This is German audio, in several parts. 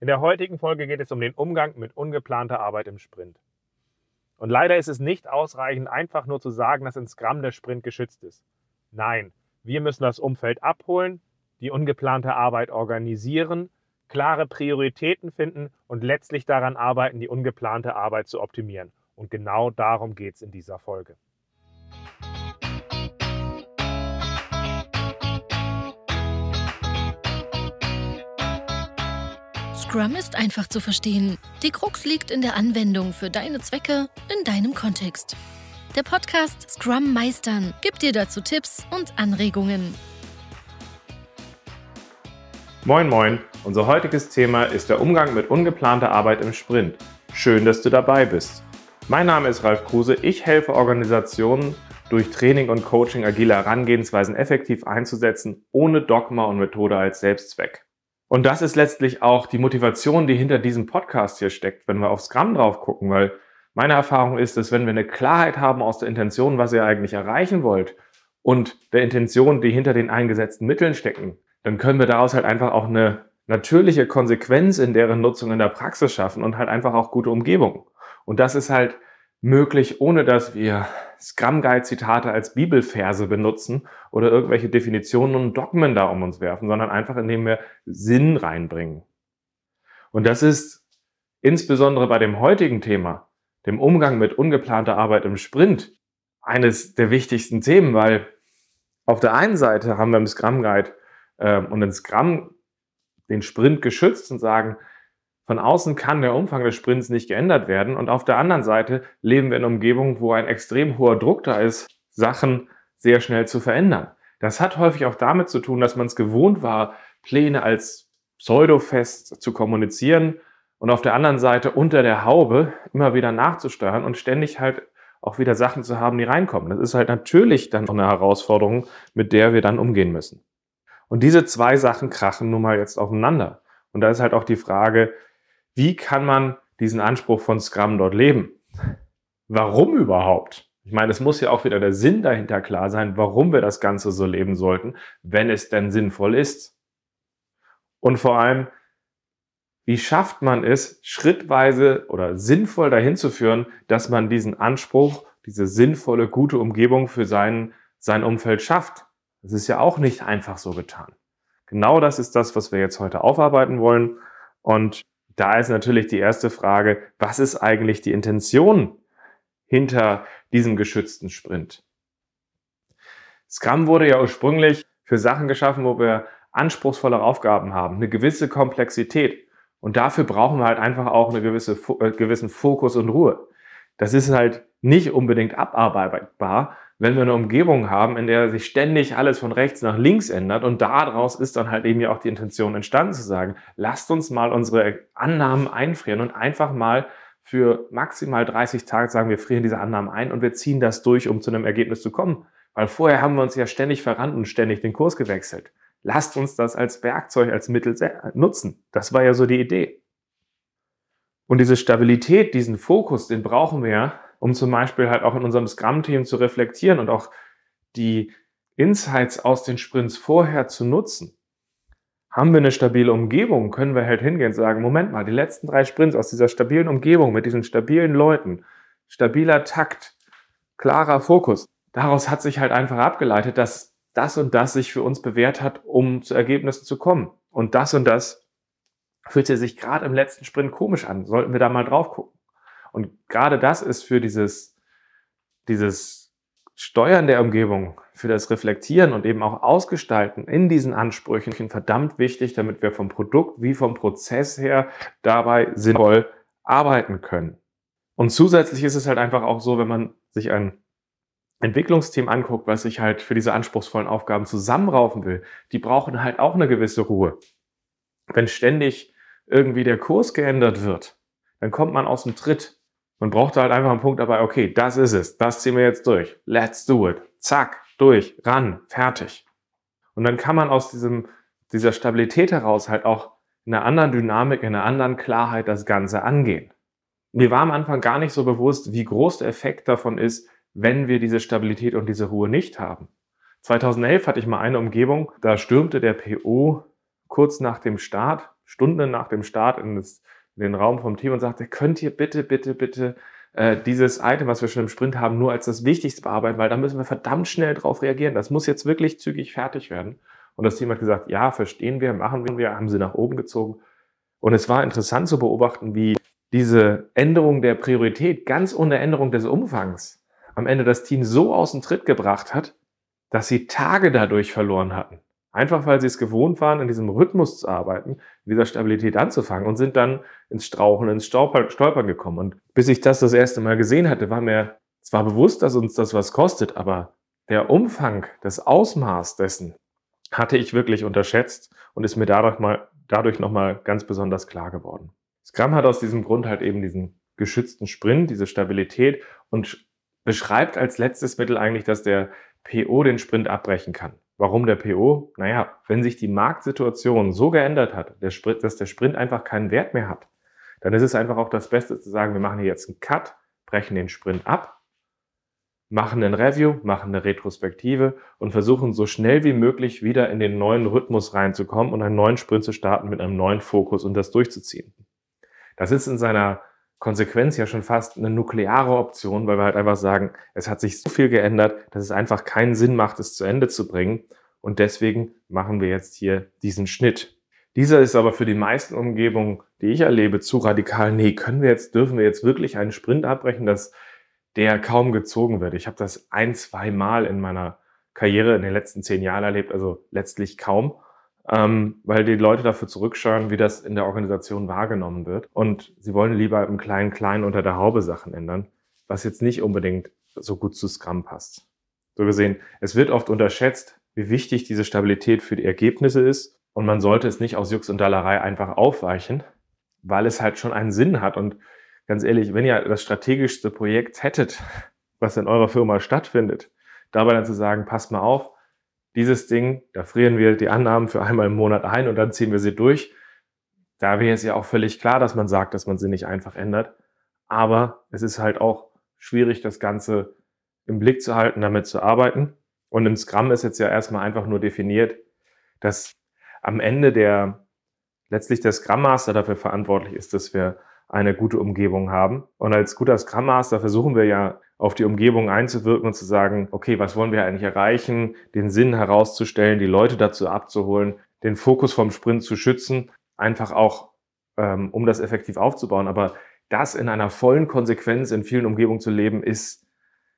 In der heutigen Folge geht es um den Umgang mit ungeplanter Arbeit im Sprint. Und leider ist es nicht ausreichend, einfach nur zu sagen, dass in Scrum der Sprint geschützt ist. Nein, wir müssen das Umfeld abholen, die ungeplante Arbeit organisieren, klare Prioritäten finden und letztlich daran arbeiten, die ungeplante Arbeit zu optimieren. Und genau darum geht es in dieser Folge. Scrum ist einfach zu verstehen. Die Krux liegt in der Anwendung für deine Zwecke in deinem Kontext. Der Podcast Scrum Meistern gibt dir dazu Tipps und Anregungen. Moin, moin. Unser heutiges Thema ist der Umgang mit ungeplanter Arbeit im Sprint. Schön, dass du dabei bist. Mein Name ist Ralf Kruse. Ich helfe Organisationen durch Training und Coaching agile Herangehensweisen effektiv einzusetzen, ohne Dogma und Methode als Selbstzweck. Und das ist letztlich auch die Motivation, die hinter diesem Podcast hier steckt, wenn wir auf Scrum drauf gucken, weil meine Erfahrung ist, dass wenn wir eine Klarheit haben aus der Intention, was ihr eigentlich erreichen wollt und der Intention, die hinter den eingesetzten Mitteln stecken, dann können wir daraus halt einfach auch eine natürliche Konsequenz in deren Nutzung in der Praxis schaffen und halt einfach auch gute Umgebung. Und das ist halt möglich, ohne dass wir Scrum Guide Zitate als Bibelverse benutzen oder irgendwelche Definitionen und Dogmen da um uns werfen, sondern einfach indem wir Sinn reinbringen. Und das ist insbesondere bei dem heutigen Thema, dem Umgang mit ungeplanter Arbeit im Sprint, eines der wichtigsten Themen, weil auf der einen Seite haben wir im Scrum Guide äh, und in Scrum den Sprint geschützt und sagen, von außen kann der Umfang des Sprints nicht geändert werden. Und auf der anderen Seite leben wir in einer Umgebung, wo ein extrem hoher Druck da ist, Sachen sehr schnell zu verändern. Das hat häufig auch damit zu tun, dass man es gewohnt war, Pläne als pseudofest zu kommunizieren und auf der anderen Seite unter der Haube immer wieder nachzusteuern und ständig halt auch wieder Sachen zu haben, die reinkommen. Das ist halt natürlich dann eine Herausforderung, mit der wir dann umgehen müssen. Und diese zwei Sachen krachen nun mal jetzt aufeinander. Und da ist halt auch die Frage, wie kann man diesen Anspruch von Scrum dort leben? Warum überhaupt? Ich meine, es muss ja auch wieder der Sinn dahinter klar sein, warum wir das Ganze so leben sollten, wenn es denn sinnvoll ist. Und vor allem, wie schafft man es, schrittweise oder sinnvoll dahin zu führen, dass man diesen Anspruch, diese sinnvolle, gute Umgebung für sein, sein Umfeld schafft? Das ist ja auch nicht einfach so getan. Genau das ist das, was wir jetzt heute aufarbeiten wollen. Und da ist natürlich die erste Frage, was ist eigentlich die Intention hinter diesem geschützten Sprint? Scrum wurde ja ursprünglich für Sachen geschaffen, wo wir anspruchsvollere Aufgaben haben, eine gewisse Komplexität. Und dafür brauchen wir halt einfach auch eine gewisse, äh, gewissen Fokus und Ruhe. Das ist halt nicht unbedingt abarbeitbar, wenn wir eine Umgebung haben, in der sich ständig alles von rechts nach links ändert und daraus ist dann halt eben ja auch die Intention entstanden zu sagen, lasst uns mal unsere Annahmen einfrieren und einfach mal für maximal 30 Tage sagen, wir frieren diese Annahmen ein und wir ziehen das durch, um zu einem Ergebnis zu kommen. Weil vorher haben wir uns ja ständig verrannt und ständig den Kurs gewechselt. Lasst uns das als Werkzeug, als Mittel nutzen. Das war ja so die Idee. Und diese Stabilität, diesen Fokus, den brauchen wir ja, um zum Beispiel halt auch in unserem Scrum-Team zu reflektieren und auch die Insights aus den Sprints vorher zu nutzen. Haben wir eine stabile Umgebung, können wir halt hingehen und sagen, Moment mal, die letzten drei Sprints aus dieser stabilen Umgebung mit diesen stabilen Leuten, stabiler Takt, klarer Fokus, daraus hat sich halt einfach abgeleitet, dass das und das sich für uns bewährt hat, um zu Ergebnissen zu kommen. Und das und das fühlte sich gerade im letzten Sprint komisch an. Sollten wir da mal drauf gucken. Und gerade das ist für dieses, dieses Steuern der Umgebung, für das Reflektieren und eben auch Ausgestalten in diesen Ansprüchen verdammt wichtig, damit wir vom Produkt wie vom Prozess her dabei sinnvoll arbeiten können. Und zusätzlich ist es halt einfach auch so, wenn man sich ein Entwicklungsteam anguckt, was sich halt für diese anspruchsvollen Aufgaben zusammenraufen will, die brauchen halt auch eine gewisse Ruhe. Wenn ständig irgendwie der Kurs geändert wird, dann kommt man aus dem Tritt. Man braucht halt einfach einen Punkt dabei, okay, das ist es, das ziehen wir jetzt durch. Let's do it. Zack, durch, ran, fertig. Und dann kann man aus diesem, dieser Stabilität heraus halt auch in einer anderen Dynamik, in einer anderen Klarheit das Ganze angehen. Mir war am Anfang gar nicht so bewusst, wie groß der Effekt davon ist, wenn wir diese Stabilität und diese Ruhe nicht haben. 2011 hatte ich mal eine Umgebung, da stürmte der PO kurz nach dem Start Stunden nach dem Start in, das, in den Raum vom Team und sagte, könnt ihr bitte, bitte, bitte äh, dieses Item, was wir schon im Sprint haben, nur als das Wichtigste bearbeiten, weil da müssen wir verdammt schnell drauf reagieren. Das muss jetzt wirklich zügig fertig werden. Und das Team hat gesagt, ja, verstehen wir, machen wir, haben sie nach oben gezogen. Und es war interessant zu beobachten, wie diese Änderung der Priorität ganz ohne Änderung des Umfangs am Ende das Team so aus dem Tritt gebracht hat, dass sie Tage dadurch verloren hatten. Einfach weil sie es gewohnt waren, in diesem Rhythmus zu arbeiten, in dieser Stabilität anzufangen und sind dann ins Strauchen, ins Stolpern gekommen. Und bis ich das das erste Mal gesehen hatte, war mir zwar bewusst, dass uns das was kostet, aber der Umfang, das Ausmaß dessen hatte ich wirklich unterschätzt und ist mir dadurch, mal, dadurch nochmal ganz besonders klar geworden. Scrum hat aus diesem Grund halt eben diesen geschützten Sprint, diese Stabilität und beschreibt als letztes Mittel eigentlich, dass der PO den Sprint abbrechen kann. Warum der PO? Naja, wenn sich die Marktsituation so geändert hat, dass der Sprint einfach keinen Wert mehr hat, dann ist es einfach auch das Beste zu sagen, wir machen hier jetzt einen Cut, brechen den Sprint ab, machen ein Review, machen eine Retrospektive und versuchen so schnell wie möglich wieder in den neuen Rhythmus reinzukommen und einen neuen Sprint zu starten mit einem neuen Fokus und das durchzuziehen. Das ist in seiner Konsequenz ja schon fast eine nukleare Option, weil wir halt einfach sagen, es hat sich so viel geändert, dass es einfach keinen Sinn macht, es zu Ende zu bringen. Und deswegen machen wir jetzt hier diesen Schnitt. Dieser ist aber für die meisten Umgebungen, die ich erlebe, zu radikal. Nee, können wir jetzt, dürfen wir jetzt wirklich einen Sprint abbrechen, dass der kaum gezogen wird. Ich habe das ein, zwei Mal in meiner Karriere in den letzten zehn Jahren erlebt, also letztlich kaum ähm, weil die Leute dafür zurückschauen, wie das in der Organisation wahrgenommen wird. Und sie wollen lieber im kleinen Kleinen unter der Haube Sachen ändern, was jetzt nicht unbedingt so gut zu Scrum passt. So gesehen, es wird oft unterschätzt, wie wichtig diese Stabilität für die Ergebnisse ist. Und man sollte es nicht aus Jux und Dallerei einfach aufweichen, weil es halt schon einen Sinn hat. Und ganz ehrlich, wenn ihr das strategischste Projekt hättet, was in eurer Firma stattfindet, dabei dann zu sagen, passt mal auf, dieses Ding, da frieren wir die Annahmen für einmal im Monat ein und dann ziehen wir sie durch. Da wäre es ja auch völlig klar, dass man sagt, dass man sie nicht einfach ändert. Aber es ist halt auch schwierig, das Ganze im Blick zu halten, damit zu arbeiten. Und im Scrum ist jetzt ja erstmal einfach nur definiert, dass am Ende der letztlich der Scrum Master dafür verantwortlich ist, dass wir eine gute Umgebung haben. Und als guter Scrum Master versuchen wir ja auf die Umgebung einzuwirken und zu sagen, okay, was wollen wir eigentlich erreichen, den Sinn herauszustellen, die Leute dazu abzuholen, den Fokus vom Sprint zu schützen, einfach auch, ähm, um das effektiv aufzubauen. Aber das in einer vollen Konsequenz in vielen Umgebungen zu leben, ist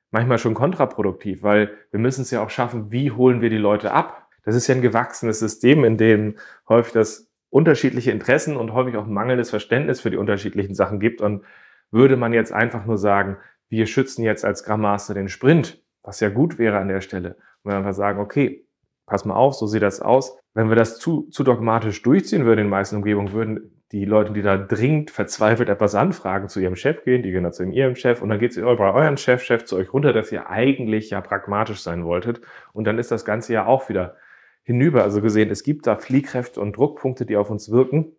manchmal schon kontraproduktiv, weil wir müssen es ja auch schaffen, wie holen wir die Leute ab? Das ist ja ein gewachsenes System, in dem häufig das unterschiedliche Interessen und häufig auch mangelndes Verständnis für die unterschiedlichen Sachen gibt. Und würde man jetzt einfach nur sagen, wir schützen jetzt als Scrum Master den Sprint, was ja gut wäre an der Stelle. Und wir einfach sagen, okay, pass mal auf, so sieht das aus. Wenn wir das zu, zu dogmatisch durchziehen würden in den meisten Umgebungen, würden die Leute, die da dringend verzweifelt etwas anfragen, zu ihrem Chef gehen, die gehen dann zu ihrem Chef und dann geht es bei euren Chef, Chef zu euch runter, dass ihr eigentlich ja pragmatisch sein wolltet. Und dann ist das Ganze ja auch wieder hinüber. Also gesehen, es gibt da Fliehkräfte und Druckpunkte, die auf uns wirken,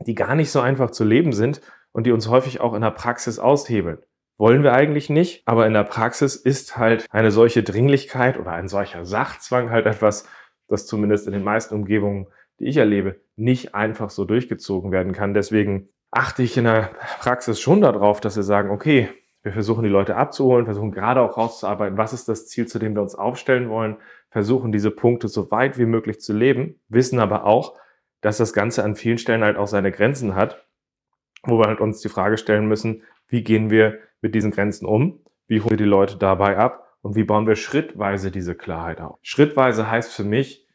die gar nicht so einfach zu leben sind und die uns häufig auch in der Praxis aushebeln wollen wir eigentlich nicht. Aber in der Praxis ist halt eine solche Dringlichkeit oder ein solcher Sachzwang halt etwas, das zumindest in den meisten Umgebungen, die ich erlebe, nicht einfach so durchgezogen werden kann. Deswegen achte ich in der Praxis schon darauf, dass wir sagen, okay, wir versuchen die Leute abzuholen, versuchen gerade auch rauszuarbeiten, was ist das Ziel, zu dem wir uns aufstellen wollen, versuchen diese Punkte so weit wie möglich zu leben, wissen aber auch, dass das Ganze an vielen Stellen halt auch seine Grenzen hat, wo wir halt uns die Frage stellen müssen, wie gehen wir mit diesen Grenzen um? Wie holen wir die Leute dabei ab? Und wie bauen wir schrittweise diese Klarheit auf? Schrittweise heißt für mich,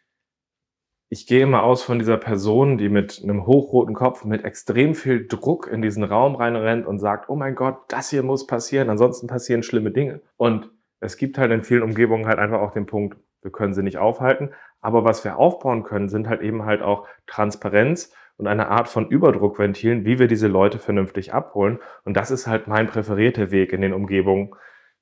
ich gehe immer aus von dieser Person, die mit einem hochroten Kopf, mit extrem viel Druck in diesen Raum reinrennt und sagt, oh mein Gott, das hier muss passieren, ansonsten passieren schlimme Dinge. Und es gibt halt in vielen Umgebungen halt einfach auch den Punkt, wir können sie nicht aufhalten. Aber was wir aufbauen können, sind halt eben halt auch Transparenz und eine Art von Überdruckventilen, wie wir diese Leute vernünftig abholen. Und das ist halt mein präferierter Weg in den Umgebungen,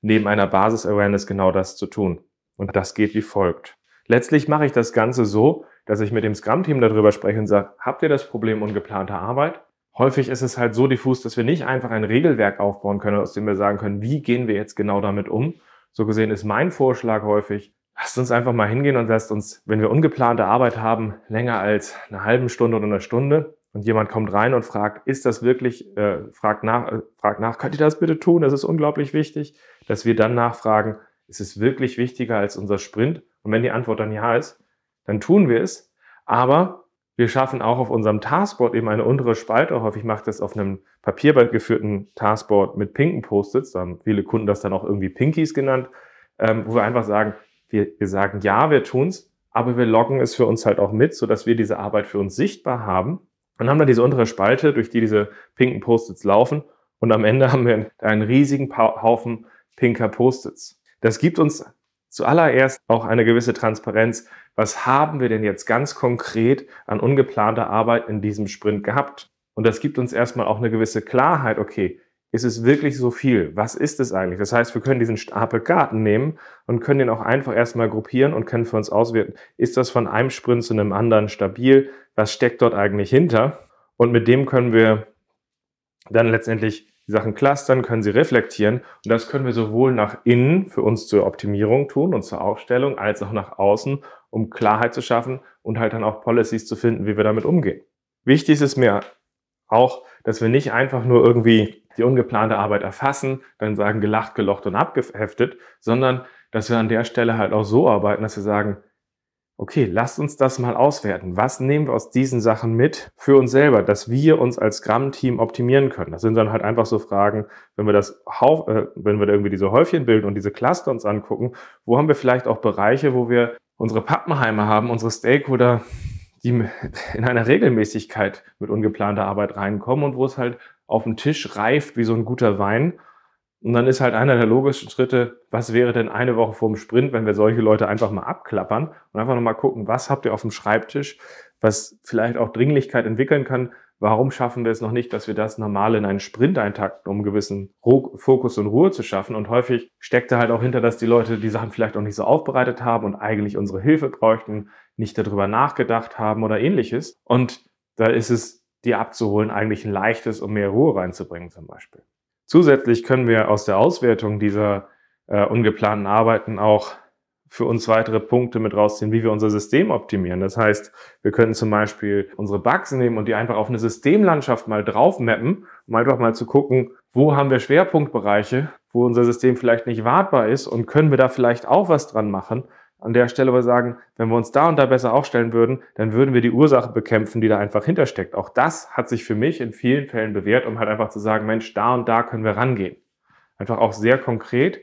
neben einer Basis-Awareness genau das zu tun. Und das geht wie folgt. Letztlich mache ich das Ganze so, dass ich mit dem Scrum-Team darüber spreche und sage, habt ihr das Problem ungeplanter Arbeit? Häufig ist es halt so diffus, dass wir nicht einfach ein Regelwerk aufbauen können, aus dem wir sagen können, wie gehen wir jetzt genau damit um. So gesehen ist mein Vorschlag häufig, lasst uns einfach mal hingehen und lasst uns, wenn wir ungeplante Arbeit haben, länger als eine halbe Stunde oder eine Stunde und jemand kommt rein und fragt, ist das wirklich, äh, fragt, nach, äh, fragt nach, könnt ihr das bitte tun? Das ist unglaublich wichtig, dass wir dann nachfragen, ist es wirklich wichtiger als unser Sprint? Und wenn die Antwort dann ja ist, dann tun wir es. Aber wir schaffen auch auf unserem Taskboard eben eine untere Spalte. Häufig macht das auf einem papiergeführten Taskboard mit pinken Post-its. Da haben viele Kunden das dann auch irgendwie Pinkies genannt, ähm, wo wir einfach sagen, wir, wir sagen ja, wir tun's, aber wir loggen es für uns halt auch mit, sodass wir diese Arbeit für uns sichtbar haben und haben dann diese untere Spalte, durch die diese pinken Post-its laufen. Und am Ende haben wir einen riesigen Haufen pinker Post-its. Das gibt uns zuallererst auch eine gewisse Transparenz. Was haben wir denn jetzt ganz konkret an ungeplanter Arbeit in diesem Sprint gehabt? Und das gibt uns erstmal auch eine gewisse Klarheit. Okay, ist es wirklich so viel? Was ist es eigentlich? Das heißt, wir können diesen Stapel Karten nehmen und können den auch einfach erstmal gruppieren und können für uns auswerten, ist das von einem Sprint zu einem anderen stabil? Was steckt dort eigentlich hinter? Und mit dem können wir dann letztendlich die Sachen clustern, können sie reflektieren. Und das können wir sowohl nach innen für uns zur Optimierung tun und zur Aufstellung, als auch nach außen, um Klarheit zu schaffen und halt dann auch Policies zu finden, wie wir damit umgehen. Wichtig ist es mir auch, dass wir nicht einfach nur irgendwie die ungeplante Arbeit erfassen, dann sagen gelacht, gelocht und abgeheftet, sondern dass wir an der Stelle halt auch so arbeiten, dass wir sagen, okay, lasst uns das mal auswerten. Was nehmen wir aus diesen Sachen mit für uns selber, dass wir uns als Gramm-Team optimieren können? Das sind dann halt einfach so Fragen, wenn wir das, äh, wenn wir irgendwie diese Häufchen bilden und diese Cluster uns angucken, wo haben wir vielleicht auch Bereiche, wo wir unsere Pappenheime haben, unsere Stakeholder, die in einer Regelmäßigkeit mit ungeplanter Arbeit reinkommen und wo es halt auf dem Tisch reift wie so ein guter Wein und dann ist halt einer der logischen Schritte, was wäre denn eine Woche vor dem Sprint, wenn wir solche Leute einfach mal abklappern und einfach nochmal gucken, was habt ihr auf dem Schreibtisch, was vielleicht auch Dringlichkeit entwickeln kann. Warum schaffen wir es noch nicht, dass wir das normal in einen Sprint eintakten, um gewissen Fokus und Ruhe zu schaffen? Und häufig steckt da halt auch hinter, dass die Leute die Sachen vielleicht auch nicht so aufbereitet haben und eigentlich unsere Hilfe bräuchten, nicht darüber nachgedacht haben oder ähnliches. Und da ist es, die abzuholen, eigentlich ein leichtes, um mehr Ruhe reinzubringen zum Beispiel. Zusätzlich können wir aus der Auswertung dieser äh, ungeplanten Arbeiten auch für uns weitere Punkte mit rausziehen, wie wir unser System optimieren. Das heißt, wir können zum Beispiel unsere Bugs nehmen und die einfach auf eine Systemlandschaft mal drauf mappen, um einfach mal zu gucken, wo haben wir Schwerpunktbereiche, wo unser System vielleicht nicht wartbar ist und können wir da vielleicht auch was dran machen, an der Stelle wir sagen, wenn wir uns da und da besser aufstellen würden, dann würden wir die Ursache bekämpfen, die da einfach hintersteckt. Auch das hat sich für mich in vielen Fällen bewährt, um halt einfach zu sagen, Mensch, da und da können wir rangehen. Einfach auch sehr konkret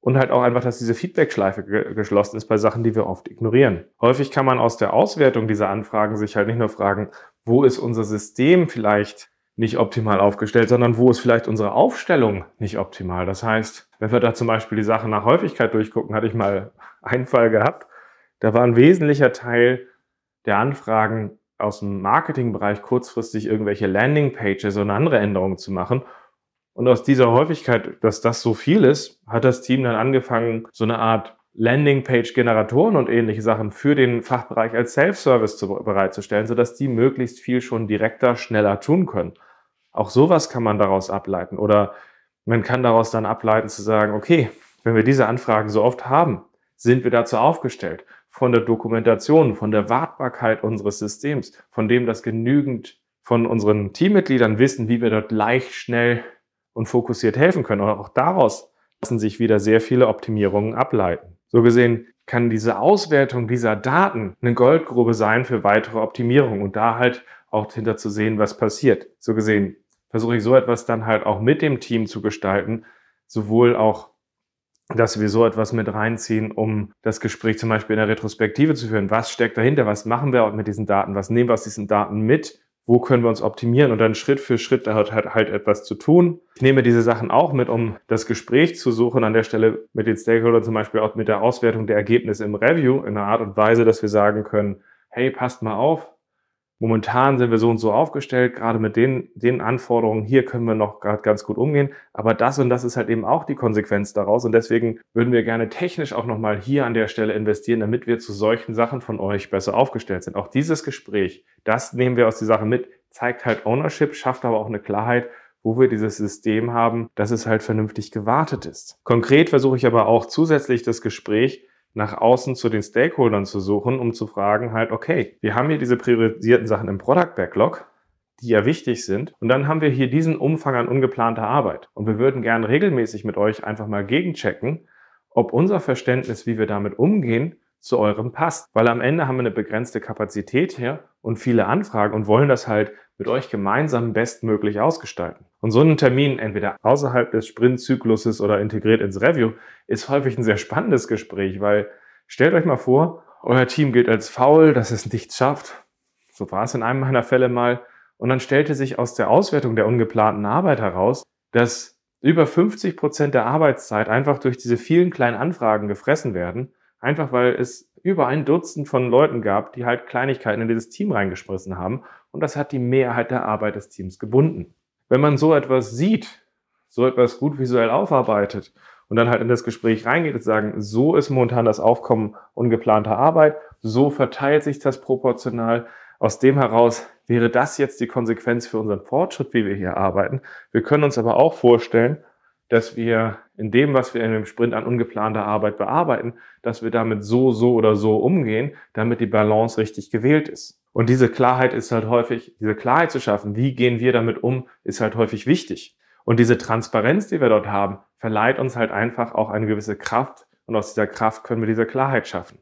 und halt auch einfach, dass diese Feedback-Schleife ge geschlossen ist bei Sachen, die wir oft ignorieren. Häufig kann man aus der Auswertung dieser Anfragen sich halt nicht nur fragen, wo ist unser System vielleicht nicht optimal aufgestellt, sondern wo ist vielleicht unsere Aufstellung nicht optimal. Das heißt, wenn wir da zum Beispiel die Sache nach Häufigkeit durchgucken, hatte ich mal einen Fall gehabt, da war ein wesentlicher Teil der Anfragen aus dem Marketingbereich kurzfristig irgendwelche Landingpages und andere Änderungen zu machen. Und aus dieser Häufigkeit, dass das so viel ist, hat das Team dann angefangen, so eine Art Landingpage-Generatoren und ähnliche Sachen für den Fachbereich als Self-Service bereitzustellen, sodass die möglichst viel schon direkter, schneller tun können. Auch sowas kann man daraus ableiten. Oder man kann daraus dann ableiten zu sagen, okay, wenn wir diese Anfragen so oft haben, sind wir dazu aufgestellt? Von der Dokumentation, von der Wartbarkeit unseres Systems, von dem, dass genügend von unseren Teammitgliedern wissen, wie wir dort leicht, schnell und fokussiert helfen können. Und auch daraus lassen sich wieder sehr viele Optimierungen ableiten. So gesehen kann diese Auswertung dieser Daten eine Goldgrube sein für weitere Optimierungen und da halt auch hinter zu sehen, was passiert. So gesehen versuche ich so etwas dann halt auch mit dem Team zu gestalten, sowohl auch, dass wir so etwas mit reinziehen, um das Gespräch zum Beispiel in der Retrospektive zu führen. Was steckt dahinter? Was machen wir mit diesen Daten? Was nehmen wir aus diesen Daten mit? Wo können wir uns optimieren? Und dann Schritt für Schritt da hat halt, halt etwas zu tun. Ich nehme diese Sachen auch mit, um das Gespräch zu suchen, an der Stelle mit den Stakeholdern zum Beispiel auch mit der Auswertung der Ergebnisse im Review in einer Art und Weise, dass wir sagen können, hey, passt mal auf, momentan sind wir so und so aufgestellt, gerade mit den, den Anforderungen, hier können wir noch gerade ganz gut umgehen, aber das und das ist halt eben auch die Konsequenz daraus und deswegen würden wir gerne technisch auch nochmal hier an der Stelle investieren, damit wir zu solchen Sachen von euch besser aufgestellt sind. Auch dieses Gespräch, das nehmen wir aus der Sache mit, zeigt halt Ownership, schafft aber auch eine Klarheit, wo wir dieses System haben, dass es halt vernünftig gewartet ist. Konkret versuche ich aber auch zusätzlich das Gespräch nach außen zu den Stakeholdern zu suchen, um zu fragen halt, okay, wir haben hier diese priorisierten Sachen im Product Backlog, die ja wichtig sind. Und dann haben wir hier diesen Umfang an ungeplanter Arbeit. Und wir würden gern regelmäßig mit euch einfach mal gegenchecken, ob unser Verständnis, wie wir damit umgehen, zu eurem passt. Weil am Ende haben wir eine begrenzte Kapazität hier und viele Anfragen und wollen das halt mit euch gemeinsam bestmöglich ausgestalten. Und so ein Termin, entweder außerhalb des Sprintzykluses oder integriert ins Review, ist häufig ein sehr spannendes Gespräch, weil stellt euch mal vor, euer Team gilt als faul, dass es nichts schafft. So war es in einem meiner Fälle mal. Und dann stellte sich aus der Auswertung der ungeplanten Arbeit heraus, dass über 50 Prozent der Arbeitszeit einfach durch diese vielen kleinen Anfragen gefressen werden Einfach weil es über ein Dutzend von Leuten gab, die halt Kleinigkeiten in dieses Team reingeschmissen haben. Und das hat die Mehrheit der Arbeit des Teams gebunden. Wenn man so etwas sieht, so etwas gut visuell aufarbeitet und dann halt in das Gespräch reingeht und sagen, so ist momentan das Aufkommen ungeplanter Arbeit, so verteilt sich das proportional. Aus dem heraus wäre das jetzt die Konsequenz für unseren Fortschritt, wie wir hier arbeiten. Wir können uns aber auch vorstellen, dass wir in dem, was wir in dem Sprint an ungeplanter Arbeit bearbeiten, dass wir damit so, so oder so umgehen, damit die Balance richtig gewählt ist. Und diese Klarheit ist halt häufig, diese Klarheit zu schaffen, wie gehen wir damit um, ist halt häufig wichtig. Und diese Transparenz, die wir dort haben, verleiht uns halt einfach auch eine gewisse Kraft und aus dieser Kraft können wir diese Klarheit schaffen.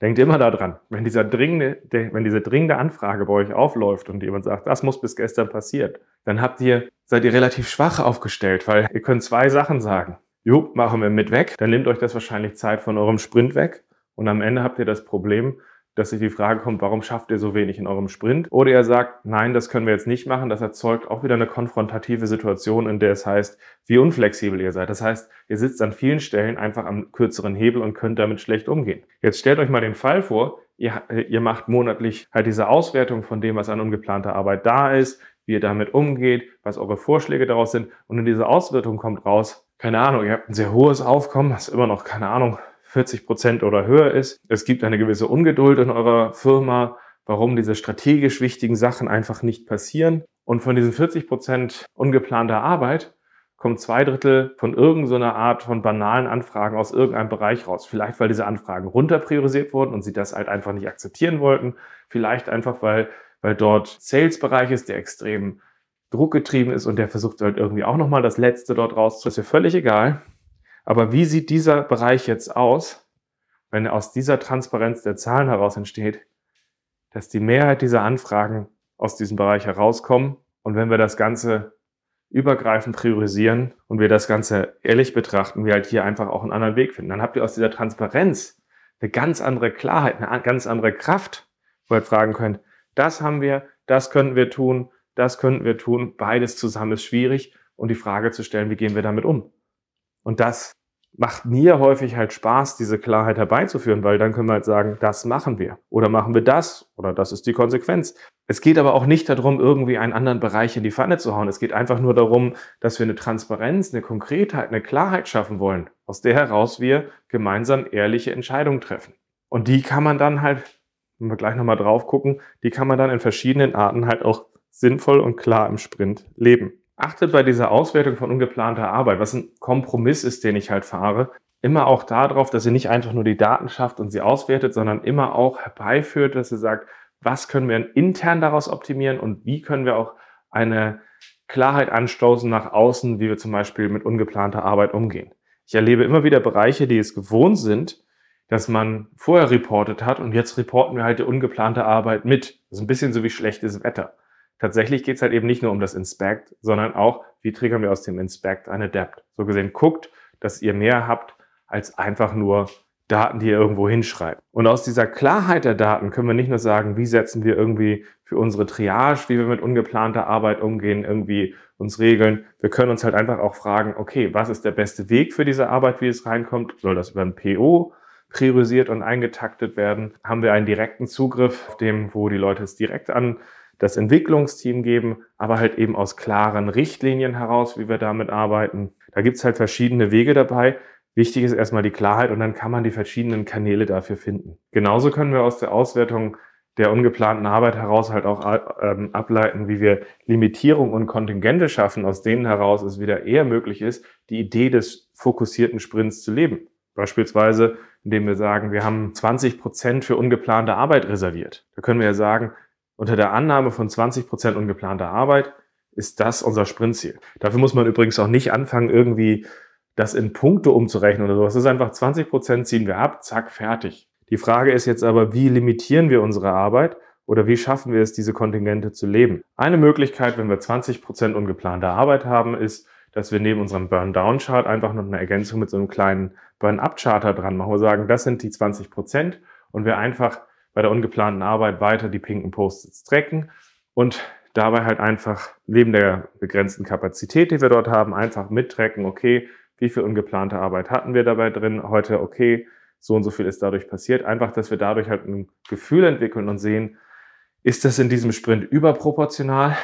Denkt immer daran, wenn, dieser dringende, wenn diese dringende Anfrage bei euch aufläuft und jemand sagt, das muss bis gestern passiert, dann habt ihr, seid ihr relativ schwach aufgestellt, weil ihr könnt zwei Sachen sagen. Jo, machen wir mit weg, dann nehmt euch das wahrscheinlich Zeit von eurem Sprint weg und am Ende habt ihr das Problem, dass sich die Frage kommt, warum schafft ihr so wenig in eurem Sprint? Oder ihr sagt, nein, das können wir jetzt nicht machen. Das erzeugt auch wieder eine konfrontative Situation, in der es heißt, wie unflexibel ihr seid. Das heißt, ihr sitzt an vielen Stellen einfach am kürzeren Hebel und könnt damit schlecht umgehen. Jetzt stellt euch mal den Fall vor, ihr, ihr macht monatlich halt diese Auswertung von dem, was an ungeplanter Arbeit da ist, wie ihr damit umgeht, was eure Vorschläge daraus sind. Und in dieser Auswertung kommt raus, keine Ahnung, ihr habt ein sehr hohes Aufkommen, ist immer noch, keine Ahnung, 40 Prozent oder höher ist. Es gibt eine gewisse Ungeduld in eurer Firma, warum diese strategisch wichtigen Sachen einfach nicht passieren. Und von diesen 40 Prozent ungeplanter Arbeit kommen zwei Drittel von irgendeiner Art von banalen Anfragen aus irgendeinem Bereich raus. Vielleicht, weil diese Anfragen runterpriorisiert wurden und sie das halt einfach nicht akzeptieren wollten. Vielleicht einfach, weil, weil dort Sales-Bereich ist, der extrem druckgetrieben ist und der versucht halt irgendwie auch nochmal das Letzte dort raus. Das ist ja völlig egal. Aber wie sieht dieser Bereich jetzt aus, wenn aus dieser Transparenz der Zahlen heraus entsteht, dass die Mehrheit dieser Anfragen aus diesem Bereich herauskommen und wenn wir das Ganze übergreifend priorisieren und wir das Ganze ehrlich betrachten, wir halt hier einfach auch einen anderen Weg finden, dann habt ihr aus dieser Transparenz eine ganz andere Klarheit, eine ganz andere Kraft, wo ihr halt fragen könnt, das haben wir, das könnten wir tun, das könnten wir tun, beides zusammen ist schwierig und die Frage zu stellen, wie gehen wir damit um? Und das macht mir häufig halt Spaß, diese Klarheit herbeizuführen, weil dann können wir halt sagen, das machen wir. Oder machen wir das oder das ist die Konsequenz. Es geht aber auch nicht darum, irgendwie einen anderen Bereich in die Pfanne zu hauen. Es geht einfach nur darum, dass wir eine Transparenz, eine Konkretheit, eine Klarheit schaffen wollen, aus der heraus wir gemeinsam ehrliche Entscheidungen treffen. Und die kann man dann halt, wenn wir gleich nochmal drauf gucken, die kann man dann in verschiedenen Arten halt auch sinnvoll und klar im Sprint leben. Achtet bei dieser Auswertung von ungeplanter Arbeit, was ein Kompromiss ist, den ich halt fahre, immer auch darauf, dass ihr nicht einfach nur die Daten schafft und sie auswertet, sondern immer auch herbeiführt, dass ihr sagt, was können wir intern daraus optimieren und wie können wir auch eine Klarheit anstoßen nach außen, wie wir zum Beispiel mit ungeplanter Arbeit umgehen. Ich erlebe immer wieder Bereiche, die es gewohnt sind, dass man vorher reportet hat und jetzt reporten wir halt die ungeplante Arbeit mit. Das ist ein bisschen so wie schlechtes Wetter tatsächlich geht es halt eben nicht nur um das Inspect, sondern auch, wie triggern wir aus dem Inspect ein Adapt. So gesehen, guckt, dass ihr mehr habt als einfach nur Daten, die ihr irgendwo hinschreibt. Und aus dieser Klarheit der Daten können wir nicht nur sagen, wie setzen wir irgendwie für unsere Triage, wie wir mit ungeplanter Arbeit umgehen, irgendwie uns regeln. Wir können uns halt einfach auch fragen, okay, was ist der beste Weg für diese Arbeit, wie es reinkommt? Soll das über ein PO priorisiert und eingetaktet werden? Haben wir einen direkten Zugriff auf dem, wo die Leute es direkt an das Entwicklungsteam geben, aber halt eben aus klaren Richtlinien heraus, wie wir damit arbeiten. Da gibt's halt verschiedene Wege dabei. Wichtig ist erstmal die Klarheit und dann kann man die verschiedenen Kanäle dafür finden. Genauso können wir aus der Auswertung der ungeplanten Arbeit heraus halt auch ähm, ableiten, wie wir Limitierung und Kontingente schaffen, aus denen heraus es wieder eher möglich ist, die Idee des fokussierten Sprints zu leben. Beispielsweise indem wir sagen, wir haben 20 Prozent für ungeplante Arbeit reserviert. Da können wir ja sagen, unter der Annahme von 20 Prozent ungeplanter Arbeit ist das unser Sprintziel. Dafür muss man übrigens auch nicht anfangen, irgendwie das in Punkte umzurechnen oder sowas. Das ist einfach 20 Prozent ziehen wir ab, zack, fertig. Die Frage ist jetzt aber, wie limitieren wir unsere Arbeit oder wie schaffen wir es, diese Kontingente zu leben? Eine Möglichkeit, wenn wir 20 Prozent ungeplante Arbeit haben, ist, dass wir neben unserem Burn-Down-Chart einfach noch eine Ergänzung mit so einem kleinen Burn-Up-Charter dran machen. Wir sagen, das sind die 20 Prozent und wir einfach bei der ungeplanten Arbeit weiter die pinken Post-its tracken und dabei halt einfach neben der begrenzten Kapazität, die wir dort haben, einfach mittracken, okay, wie viel ungeplante Arbeit hatten wir dabei drin, heute, okay, so und so viel ist dadurch passiert. Einfach, dass wir dadurch halt ein Gefühl entwickeln und sehen, ist das in diesem Sprint überproportional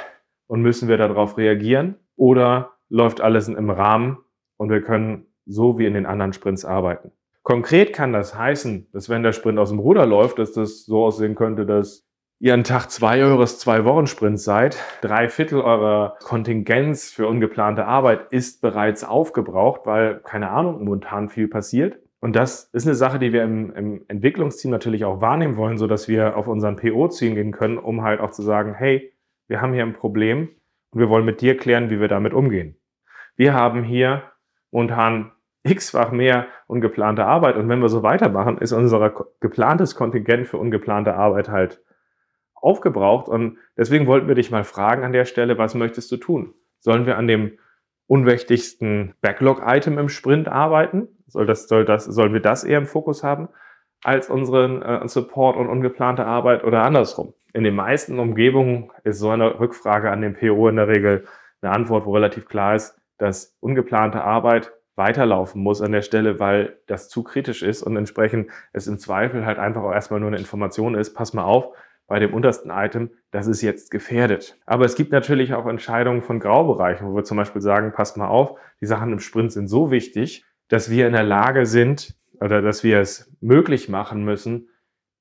und müssen wir darauf reagieren oder läuft alles im Rahmen und wir können so wie in den anderen Sprints arbeiten. Konkret kann das heißen, dass wenn der Sprint aus dem Ruder läuft, dass das so aussehen könnte, dass ihr an Tag zwei eures Zwei-Wochen-Sprints seid, drei Viertel eurer Kontingenz für ungeplante Arbeit ist bereits aufgebraucht, weil, keine Ahnung, momentan viel passiert. Und das ist eine Sache, die wir im, im Entwicklungsteam natürlich auch wahrnehmen wollen, so dass wir auf unseren PO ziehen gehen können, um halt auch zu sagen, hey, wir haben hier ein Problem und wir wollen mit dir klären, wie wir damit umgehen. Wir haben hier momentan x-fach mehr ungeplante Arbeit. Und wenn wir so weitermachen, ist unser geplantes Kontingent für ungeplante Arbeit halt aufgebraucht. Und deswegen wollten wir dich mal fragen an der Stelle, was möchtest du tun? Sollen wir an dem unwichtigsten Backlog-Item im Sprint arbeiten? Soll das, soll das, sollen wir das eher im Fokus haben als unseren äh, Support und ungeplante Arbeit oder andersrum? In den meisten Umgebungen ist so eine Rückfrage an den PO in der Regel eine Antwort, wo relativ klar ist, dass ungeplante Arbeit weiterlaufen muss an der Stelle, weil das zu kritisch ist und entsprechend es im Zweifel halt einfach auch erstmal nur eine Information ist, pass mal auf, bei dem untersten Item, das ist jetzt gefährdet. Aber es gibt natürlich auch Entscheidungen von Graubereichen, wo wir zum Beispiel sagen, pass mal auf, die Sachen im Sprint sind so wichtig, dass wir in der Lage sind oder dass wir es möglich machen müssen,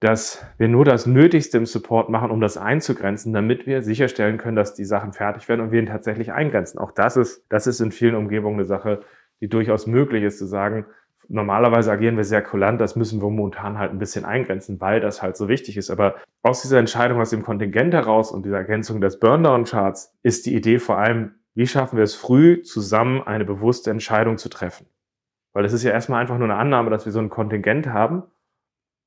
dass wir nur das Nötigste im Support machen, um das einzugrenzen, damit wir sicherstellen können, dass die Sachen fertig werden und wir ihn tatsächlich eingrenzen. Auch das ist, das ist in vielen Umgebungen eine Sache, die durchaus möglich ist, zu sagen, normalerweise agieren wir sehr kulant, das müssen wir momentan halt ein bisschen eingrenzen, weil das halt so wichtig ist. Aber aus dieser Entscheidung, aus dem Kontingent heraus und dieser Ergänzung des Burndown-Charts ist die Idee vor allem, wie schaffen wir es früh zusammen eine bewusste Entscheidung zu treffen? Weil es ist ja erstmal einfach nur eine Annahme, dass wir so ein Kontingent haben.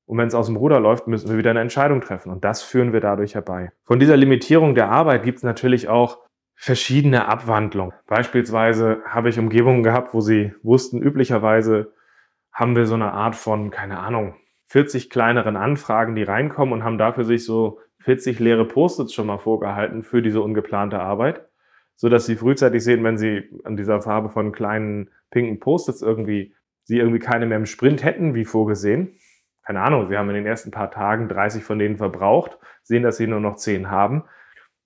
Und wenn es aus dem Ruder läuft, müssen wir wieder eine Entscheidung treffen. Und das führen wir dadurch herbei. Von dieser Limitierung der Arbeit gibt es natürlich auch verschiedene Abwandlungen. Beispielsweise habe ich Umgebungen gehabt, wo sie wussten, üblicherweise haben wir so eine Art von, keine Ahnung, 40 kleineren Anfragen, die reinkommen und haben dafür sich so 40 leere Post-its schon mal vorgehalten für diese ungeplante Arbeit, so dass sie frühzeitig sehen, wenn sie an dieser Farbe von kleinen pinken Post-its irgendwie, sie irgendwie keine mehr im Sprint hätten, wie vorgesehen. Keine Ahnung, sie haben in den ersten paar Tagen 30 von denen verbraucht, sehen, dass sie nur noch 10 haben.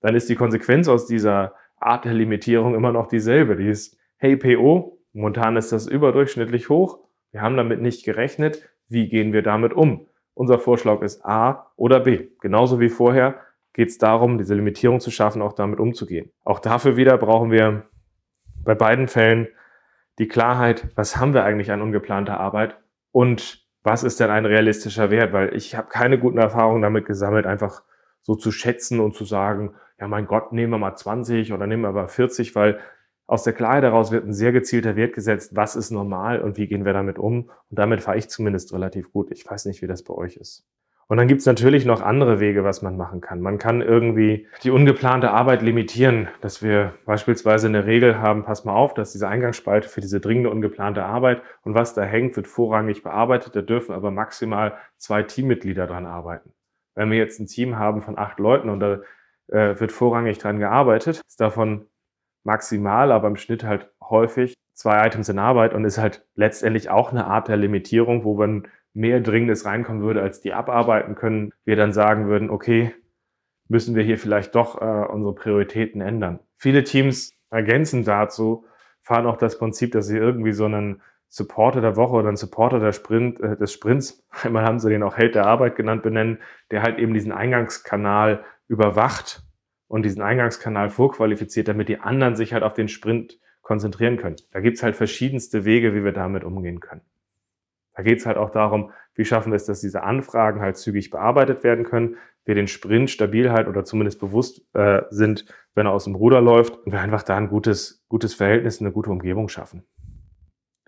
Dann ist die Konsequenz aus dieser Art der Limitierung immer noch dieselbe. Die ist, hey PO, momentan ist das überdurchschnittlich hoch. Wir haben damit nicht gerechnet. Wie gehen wir damit um? Unser Vorschlag ist A oder B. Genauso wie vorher geht es darum, diese Limitierung zu schaffen, auch damit umzugehen. Auch dafür wieder brauchen wir bei beiden Fällen die Klarheit, was haben wir eigentlich an ungeplanter Arbeit und was ist denn ein realistischer Wert? Weil ich habe keine guten Erfahrungen damit gesammelt, einfach so zu schätzen und zu sagen, ja mein Gott, nehmen wir mal 20 oder nehmen wir mal 40, weil aus der Klarheit daraus wird ein sehr gezielter Wert gesetzt, was ist normal und wie gehen wir damit um. Und damit fahre ich zumindest relativ gut. Ich weiß nicht, wie das bei euch ist. Und dann gibt es natürlich noch andere Wege, was man machen kann. Man kann irgendwie die ungeplante Arbeit limitieren, dass wir beispielsweise eine Regel haben, pass mal auf, dass diese Eingangsspalte für diese dringende ungeplante Arbeit und was da hängt, wird vorrangig bearbeitet. Da dürfen aber maximal zwei Teammitglieder dran arbeiten. Wenn wir jetzt ein Team haben von acht Leuten und da äh, wird vorrangig dran gearbeitet. Ist davon maximal, aber im Schnitt halt häufig zwei Items in Arbeit und ist halt letztendlich auch eine Art der Limitierung, wo wenn mehr Dringendes reinkommen würde, als die abarbeiten können, wir dann sagen würden, okay, müssen wir hier vielleicht doch äh, unsere Prioritäten ändern. Viele Teams ergänzen dazu, fahren auch das Prinzip, dass sie irgendwie so einen Supporter der Woche oder einen Supporter der Sprint, äh, des Sprints, einmal haben sie den auch Held der Arbeit genannt, benennen, der halt eben diesen Eingangskanal überwacht und diesen Eingangskanal vorqualifiziert, damit die anderen sich halt auf den Sprint konzentrieren können. Da gibt's halt verschiedenste Wege, wie wir damit umgehen können. Da geht es halt auch darum, wie schaffen wir es, dass diese Anfragen halt zügig bearbeitet werden können, wir den Sprint stabil halt oder zumindest bewusst äh, sind, wenn er aus dem Ruder läuft und wir einfach da ein gutes, gutes Verhältnis, eine gute Umgebung schaffen.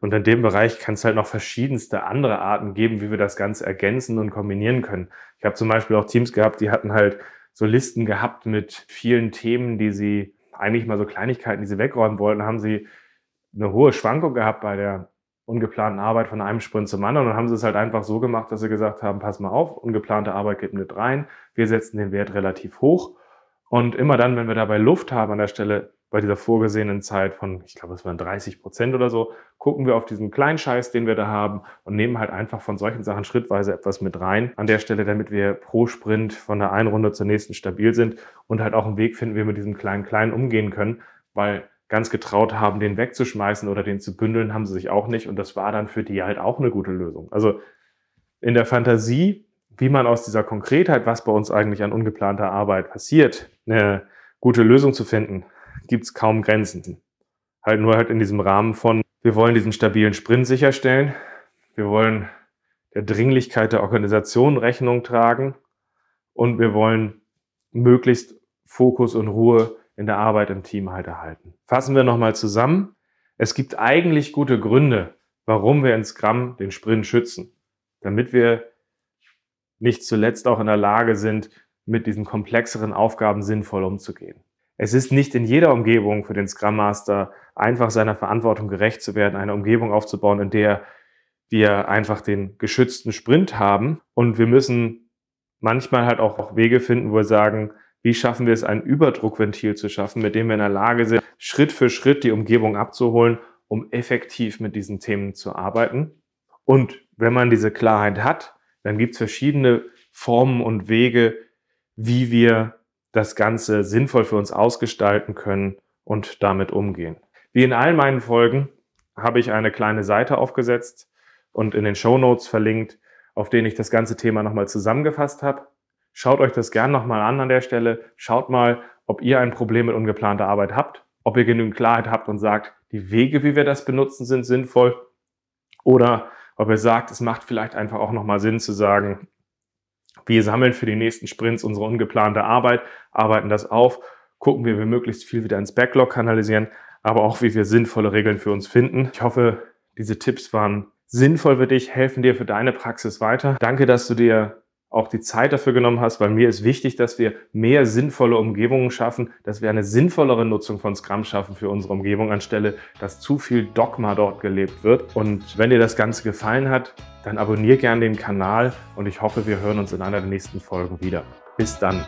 Und in dem Bereich kann es halt noch verschiedenste andere Arten geben, wie wir das Ganze ergänzen und kombinieren können. Ich habe zum Beispiel auch Teams gehabt, die hatten halt so Listen gehabt mit vielen Themen, die sie eigentlich mal so Kleinigkeiten, die sie wegräumen wollten, haben sie eine hohe Schwankung gehabt bei der ungeplanten Arbeit von einem Sprint zum anderen. Und haben sie es halt einfach so gemacht, dass sie gesagt haben, pass mal auf, ungeplante Arbeit geht mit rein, wir setzen den Wert relativ hoch. Und immer dann, wenn wir dabei Luft haben an der Stelle, bei dieser vorgesehenen Zeit von, ich glaube, es waren 30 Prozent oder so, gucken wir auf diesen kleinen Scheiß, den wir da haben und nehmen halt einfach von solchen Sachen schrittweise etwas mit rein an der Stelle, damit wir pro Sprint von der einen Runde zur nächsten stabil sind und halt auch einen Weg finden, wie wir mit diesem kleinen Kleinen umgehen können, weil ganz getraut haben, den wegzuschmeißen oder den zu bündeln, haben sie sich auch nicht. Und das war dann für die halt auch eine gute Lösung. Also in der Fantasie, wie man aus dieser Konkretheit, was bei uns eigentlich an ungeplanter Arbeit passiert, eine gute Lösung zu finden, gibt es kaum Grenzen. Halt nur halt in diesem Rahmen von, wir wollen diesen stabilen Sprint sicherstellen, wir wollen der Dringlichkeit der Organisation Rechnung tragen und wir wollen möglichst Fokus und Ruhe in der Arbeit im Team halt erhalten. Fassen wir nochmal zusammen. Es gibt eigentlich gute Gründe, warum wir in Scrum den Sprint schützen, damit wir nicht zuletzt auch in der Lage sind, mit diesen komplexeren Aufgaben sinnvoll umzugehen. Es ist nicht in jeder Umgebung für den Scrum Master einfach seiner Verantwortung gerecht zu werden, eine Umgebung aufzubauen, in der wir einfach den geschützten Sprint haben und wir müssen manchmal halt auch Wege finden, wo wir sagen, wie schaffen wir es, ein Überdruckventil zu schaffen, mit dem wir in der Lage sind, Schritt für Schritt die Umgebung abzuholen, um effektiv mit diesen Themen zu arbeiten. Und wenn man diese Klarheit hat, dann gibt es verschiedene Formen und Wege, wie wir das Ganze sinnvoll für uns ausgestalten können und damit umgehen. Wie in all meinen Folgen habe ich eine kleine Seite aufgesetzt und in den Show Notes verlinkt, auf denen ich das ganze Thema nochmal zusammengefasst habe. Schaut euch das gern nochmal an an der Stelle. Schaut mal, ob ihr ein Problem mit ungeplanter Arbeit habt, ob ihr genügend Klarheit habt und sagt, die Wege, wie wir das benutzen, sind sinnvoll. Oder ob ihr sagt, es macht vielleicht einfach auch nochmal Sinn zu sagen, wir sammeln für die nächsten Sprints unsere ungeplante Arbeit, arbeiten das auf, gucken, wie wir möglichst viel wieder ins Backlog kanalisieren, aber auch, wie wir sinnvolle Regeln für uns finden. Ich hoffe, diese Tipps waren sinnvoll für dich, helfen dir für deine Praxis weiter. Danke, dass du dir auch die Zeit dafür genommen hast, weil mir ist wichtig, dass wir mehr sinnvolle Umgebungen schaffen, dass wir eine sinnvollere Nutzung von Scrum schaffen für unsere Umgebung, anstelle dass zu viel Dogma dort gelebt wird. Und wenn dir das Ganze gefallen hat, dann abonniere gerne den Kanal und ich hoffe, wir hören uns in einer der nächsten Folgen wieder. Bis dann.